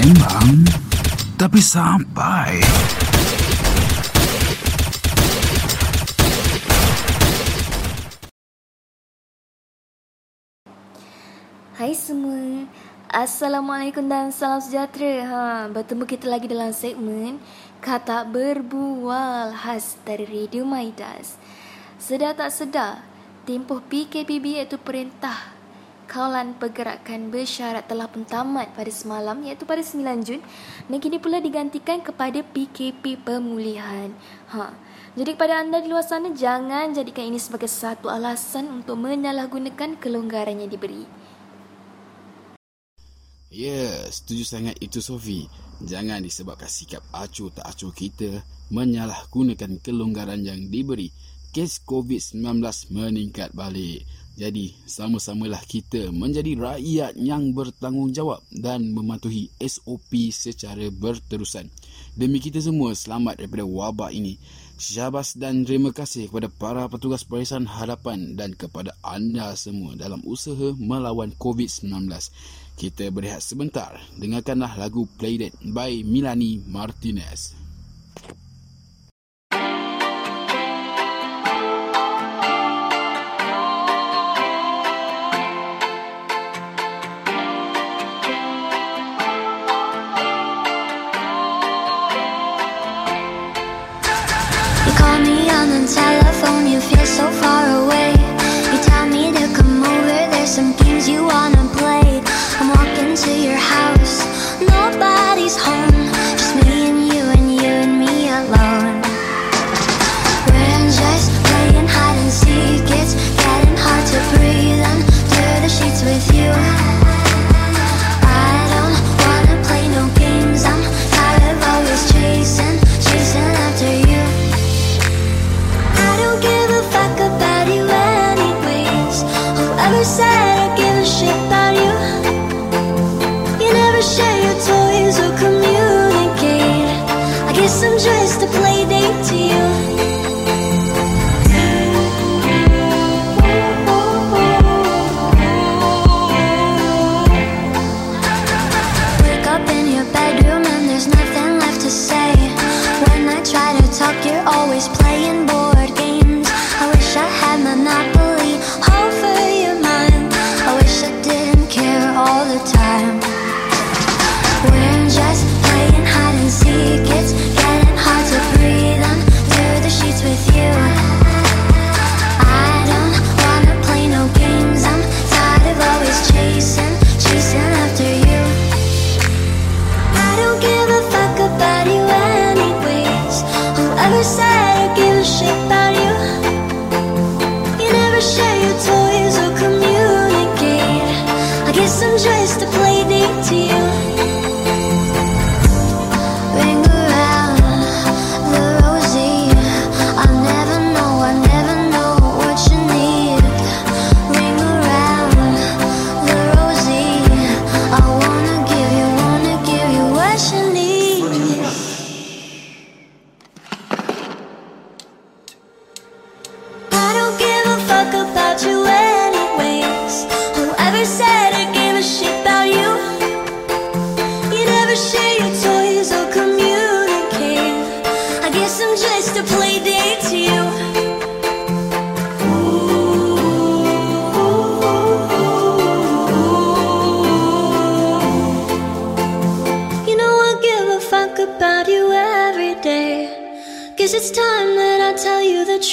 Sembang tapi sampai. Hai semua. Assalamualaikum dan salam sejahtera. Ha, bertemu kita lagi dalam segmen Kata Berbual khas dari Radio Maidas. Sedar tak sedar, tempoh PKPB iaitu Perintah Kawalan Pergerakan Bersyarat telah pun tamat pada semalam iaitu pada 9 Jun dan kini pula digantikan kepada PKP Pemulihan. Ha. Jadi kepada anda di luar sana jangan jadikan ini sebagai satu alasan untuk menyalahgunakan kelonggaran yang diberi. Ya, setuju sangat itu Sofi. Jangan disebabkan sikap acuh tak acuh kita menyalahgunakan kelonggaran yang diberi. Kes COVID-19 meningkat balik. Jadi, sama-samalah kita menjadi rakyat yang bertanggungjawab dan mematuhi SOP secara berterusan. Demi kita semua selamat daripada wabak ini. Syabas dan terima kasih kepada para petugas Barisan Hadapan dan kepada anda semua dalam usaha melawan COVID-19. Kita berehat sebentar. Dengarkanlah lagu Play That by Milani Martinez.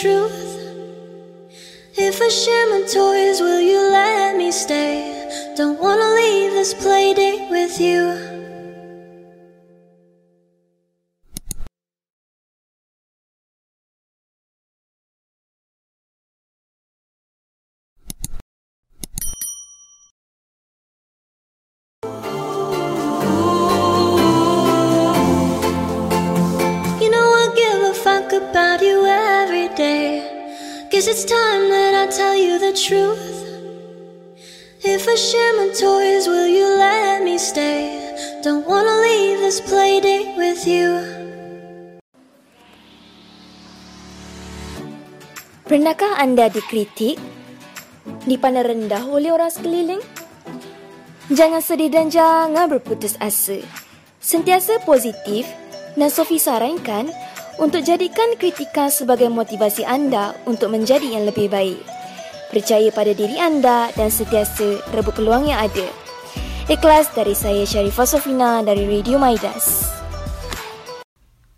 Truth. If I share my toys, will you let me stay? Don't wanna leave this play date with. You Guess it's time that I tell you the truth. If I share my toys, will you let me stay? Don't wanna leave this play date with you. Pernahkah anda dikritik? Dipandang rendah oleh orang sekeliling? Jangan sedih dan jangan berputus asa. Sentiasa positif dan Sofi sarankan untuk jadikan kritikan sebagai motivasi anda untuk menjadi yang lebih baik. Percaya pada diri anda dan sentiasa rebut peluang yang ada. Ikhlas dari saya Sharifah Sofina dari Radio Maidas.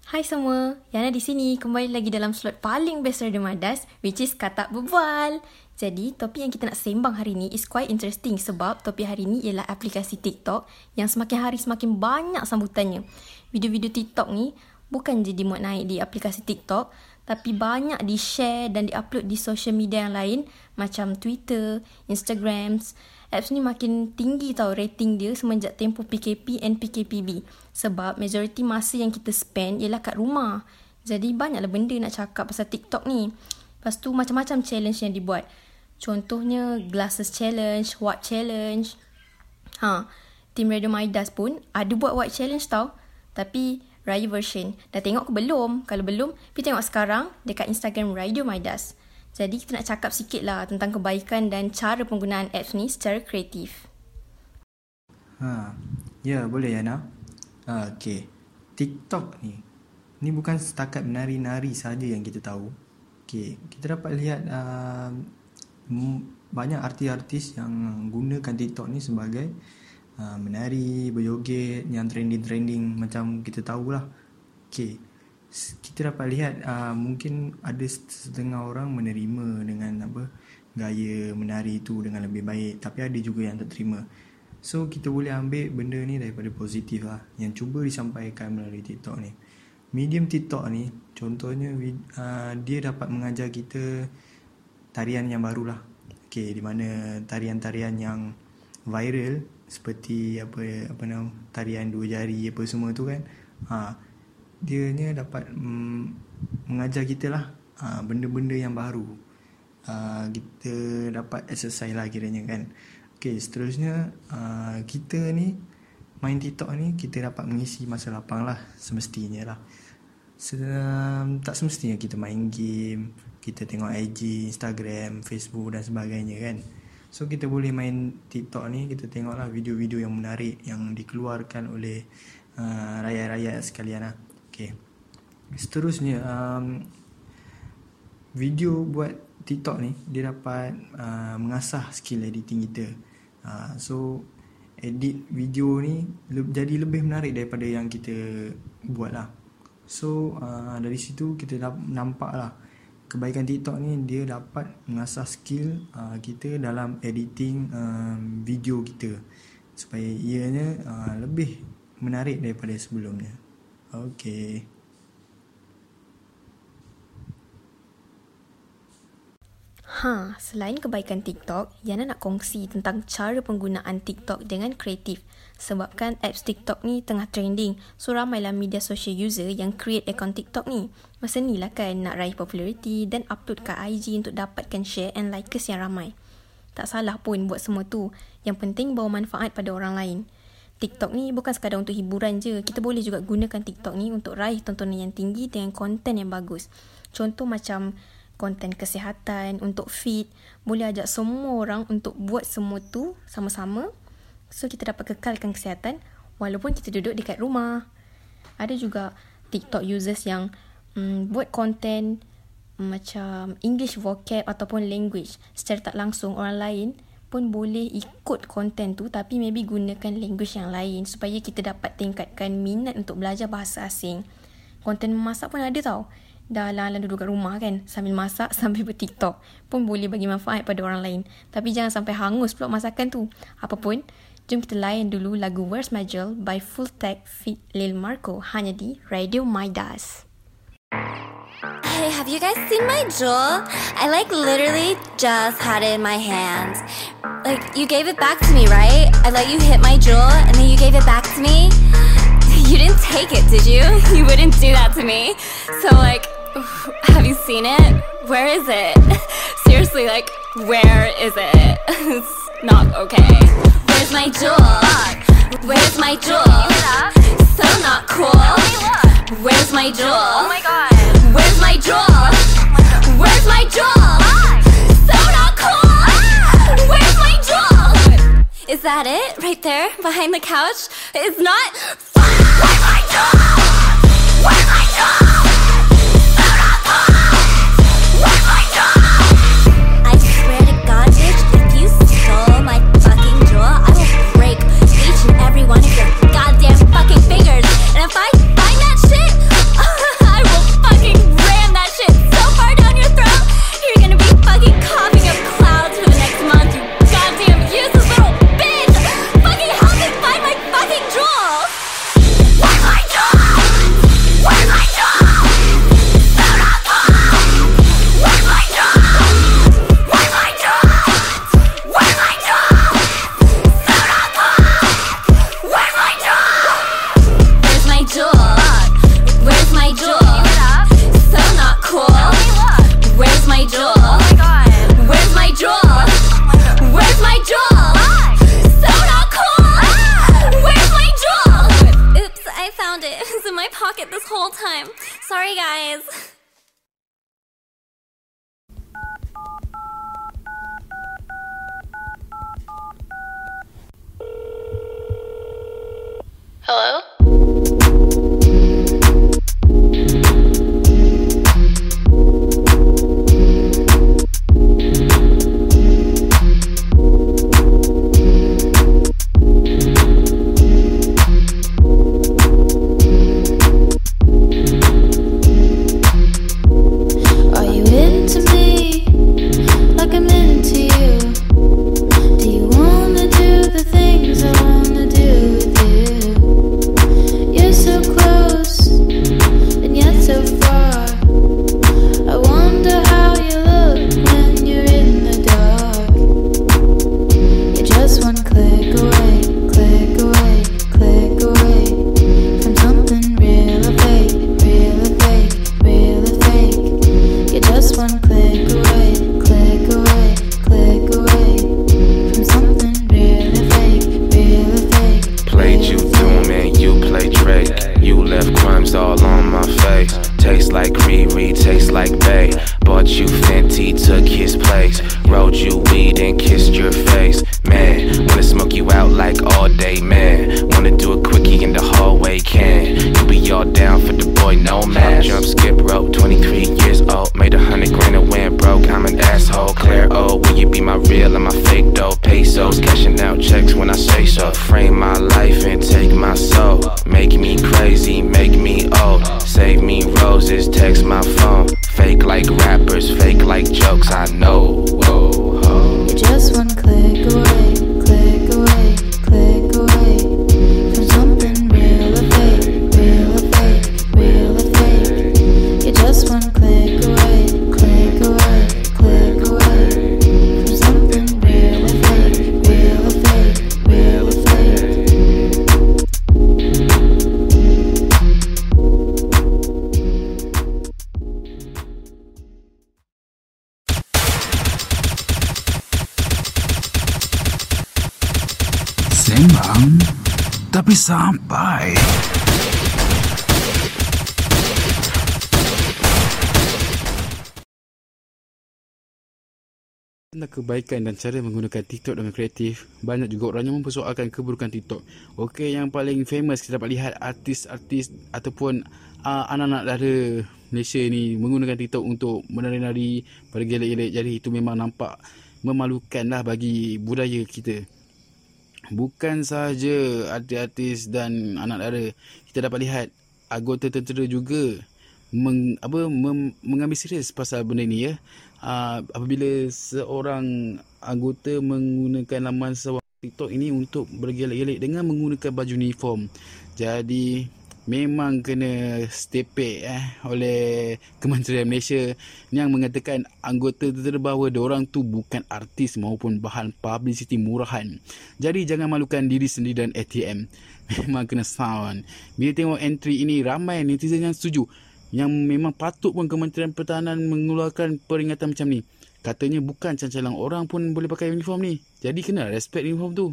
Hai semua, Yana di sini kembali lagi dalam slot paling best Radio Madas which is Kata Berbual. Jadi, topik yang kita nak sembang hari ni is quite interesting sebab topik hari ni ialah aplikasi TikTok yang semakin hari semakin banyak sambutannya. Video-video TikTok ni bukan je dimuat naik di aplikasi TikTok tapi banyak di-share dan di-upload di social media yang lain macam Twitter, Instagram, apps ni makin tinggi tau rating dia semenjak tempoh PKP and PKPB. Sebab majoriti masa yang kita spend ialah kat rumah. Jadi banyaklah benda nak cakap pasal TikTok ni. Lepas tu macam-macam challenge yang dibuat. Contohnya glasses challenge, what challenge. Ha, Team Radio Midas pun ada buat what challenge tau. Tapi Raya version. Dah tengok ke belum? Kalau belum, pergi tengok sekarang dekat Instagram Radio Midas. Jadi kita nak cakap sikit lah tentang kebaikan dan cara penggunaan apps ni secara kreatif. Ha, ya boleh Yana. Ha, okay. TikTok ni, ni bukan setakat menari-nari saja yang kita tahu. Okay, kita dapat lihat uh, banyak artis-artis yang gunakan TikTok ni sebagai uh, menari, berjoget, yang trending-trending macam kita tahulah. Okay, kita dapat lihat uh, mungkin ada setengah orang menerima dengan apa gaya menari itu dengan lebih baik tapi ada juga yang tak terima. So kita boleh ambil benda ni daripada positif lah yang cuba disampaikan melalui TikTok ni. Medium TikTok ni contohnya uh, dia dapat mengajar kita tarian yang baru lah okay, di mana tarian-tarian yang viral seperti apa apa nama tarian dua jari apa semua tu kan. Ha, dia ni dapat mm, mengajar kita lah uh, benda-benda yang baru. Uh, kita dapat exercise lah kiranya kan. Okay, seterusnya uh, kita ni main TikTok ni kita dapat mengisi masa lapang lah semestinya lah. Sem- tak semestinya kita main game kita tengok IG, Instagram, Facebook dan sebagainya kan so kita boleh main TikTok ni kita tengok lah video-video yang menarik yang dikeluarkan oleh uh, rakyat-rakyat sekalian lah Okay. Seterusnya um, video buat TikTok ni dia dapat uh, mengasah skill editing kita. Uh, so edit video ni le- jadi lebih menarik daripada yang kita buat lah. So uh, dari situ kita nampak lah kebaikan TikTok ni dia dapat mengasah skill uh, kita dalam editing um, video kita supaya ianya uh, lebih menarik daripada sebelumnya. Okay. Ha, selain kebaikan TikTok, Yana nak kongsi tentang cara penggunaan TikTok dengan kreatif. Sebabkan apps TikTok ni tengah trending, so ramailah media social user yang create account TikTok ni. Masa ni lah kan nak raih populariti dan upload kat IG untuk dapatkan share and likers yang ramai. Tak salah pun buat semua tu, yang penting bawa manfaat pada orang lain. TikTok ni bukan sekadar untuk hiburan je. Kita boleh juga gunakan TikTok ni untuk raih tontonan yang tinggi dengan konten yang bagus. Contoh macam konten kesihatan, untuk fit. Boleh ajak semua orang untuk buat semua tu sama-sama. So kita dapat kekalkan kesihatan walaupun kita duduk dekat rumah. Ada juga TikTok users yang um, buat konten macam English vocab ataupun language secara tak langsung orang lain pun boleh ikut konten tu tapi maybe gunakan language yang lain supaya kita dapat tingkatkan minat untuk belajar bahasa asing. Konten memasak pun ada tau. Dah lah duduk kat rumah kan sambil masak sambil bertiktok pun boleh bagi manfaat pada orang lain. Tapi jangan sampai hangus pula masakan tu. Apapun, jom kita layan dulu lagu Where's My Jill by Full Tech Fit Lil Marco hanya di Radio Midas. Hey, have you guys seen my jewel? I like literally just had it in my hands. Like, you gave it back to me, right? I let you hit my jewel and then you gave it back to me. You didn't take it, did you? You wouldn't do that to me. So, like, have you seen it? Where is it? Seriously, like, where is it? it's not okay. Where's my jewel? Where's my jewel? So not cool. Where's my jewel? Oh my god. Where's my jewel? Where's my jewel? So not cool. Where's my jewel? Is that it? Right there? Behind the couch? It's not. Where's my jewel? Where am I all down sampai. Kebaikan dan cara menggunakan TikTok dengan kreatif, banyak juga orang yang mempersoalkan keburukan TikTok. Okey, yang paling famous kita dapat lihat artis-artis ataupun uh, anak-anak dara Malaysia ni menggunakan TikTok untuk menari-nari, bergelek-gelek. Jadi itu memang nampak memalukan lah bagi budaya kita. Bukan sahaja artis-artis dan anak dara, kita dapat lihat anggota tentera juga meng, apa mem, mengambil serius pasal benda ni ya. Uh, apabila seorang anggota menggunakan laman seseorang TikTok ini untuk bergelek-gelek dengan menggunakan baju uniform. Jadi memang kena stepek eh oleh Kementerian Malaysia yang mengatakan anggota tentera bahawa orang tu bukan artis maupun bahan publicity murahan. Jadi jangan malukan diri sendiri dan ATM. Memang kena sound. Bila tengok entry ini ramai netizen yang setuju yang memang patut pun Kementerian Pertahanan mengeluarkan peringatan macam ni. Katanya bukan cancalang orang pun boleh pakai uniform ni. Jadi kena respect uniform tu.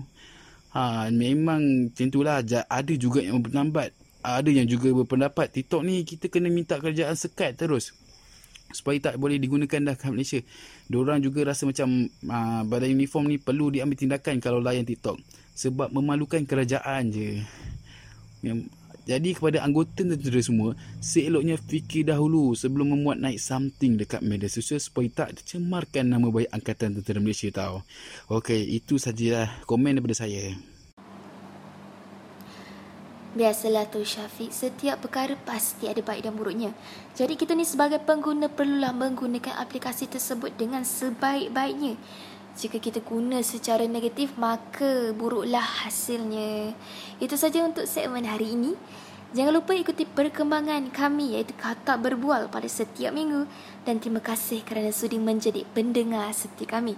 Ha, memang itulah. Ada juga yang berpendapat. Ada yang juga berpendapat TikTok ni kita kena minta kerajaan sekat terus. Supaya tak boleh digunakan dah kat Malaysia. Diorang juga rasa macam uh, badan uniform ni perlu diambil tindakan kalau layan TikTok. Sebab memalukan kerajaan je. Yang Jadi kepada anggota tentera semua, seeloknya fikir dahulu sebelum memuat naik something dekat media sosial supaya tak tercemarkan nama baik Angkatan Tentera Malaysia tau. Okey, itu sajalah komen daripada saya. Biasalah tu Syafiq, setiap perkara pasti ada baik dan buruknya. Jadi kita ni sebagai pengguna perlulah menggunakan aplikasi tersebut dengan sebaik-baiknya. Jika kita guna secara negatif, maka buruklah hasilnya. Itu saja untuk segmen hari ini. Jangan lupa ikuti perkembangan kami iaitu Kata Berbual pada setiap minggu. Dan terima kasih kerana sudi menjadi pendengar setia kami.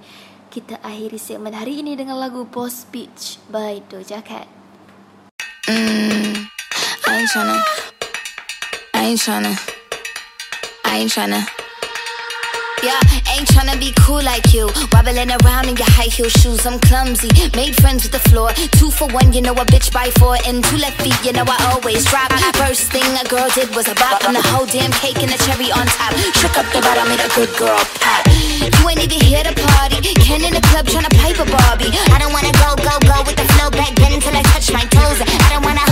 Kita akhiri segmen hari ini dengan lagu Boss Beach by Doja Cat. Mm, I ain't tryna. I ain't tryna. I ain't tryna. Yeah, ain't tryna be cool like you. Wobbling around in your high heel shoes, I'm clumsy. Made friends with the floor. Two for one, you know a bitch by four. And two left feet, you know I always drop. First thing a girl did was a bop. And the whole damn cake and the cherry on top. Shook up the bottom, made a good girl pop. You ain't even here to party. Ken in the club tryna pipe a Barbie. I don't wanna go, go, go with the flow back then until I touch my toes. I don't wanna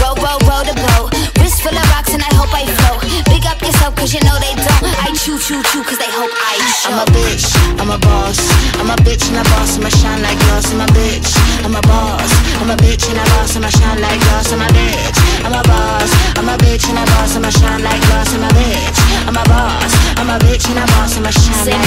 row, row, row the boat. Wrist full of rocks and I hope I float. Big up yourself cause you know they don't. I chew, chew, chew cause they hope I show. I'm a bitch, I'm a boss. I'm a bitch and a boss, I'ma shine like glass. I'm a bitch, I'm a boss. I'm a bitch and a boss, I'ma shine like glass. I'm a bitch, I'm a boss. I'm a bitch and a boss, I'ma shine like glass. I'm a bitch, I'm a boss. I'm a bitch and a boss, I'ma shine like bitch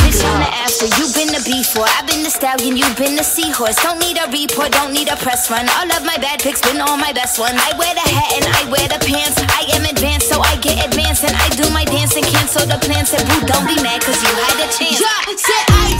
stallion, you been a seahorse. Don't need a report, don't need a press run. All of my bad pics been all my best one. I wear the hat and I wear the pants. I am advanced, so I get advanced and I do my dance and cancel the plans. Said boo, don't be mad cause you had a chance. Yeah, said I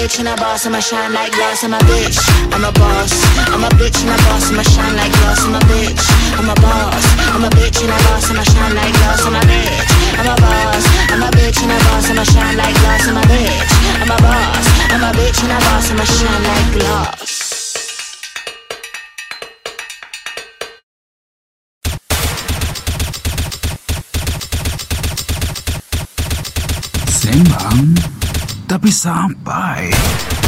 Bitch and a boss, I'ma shine like glass. I'm a bitch, I'm a boss. I'm a bitch and a boss, I'ma shine like glass. I'm a bitch, I'm a boss. I'm a bitch and a boss, I'ma shine like glass. I'm a bitch, I'm a boss. I'm a bitch and a boss, I'ma shine like glass. I'm a bitch, I'm a boss. I'm a bitch and a boss, I'ma shine like tapi sampai.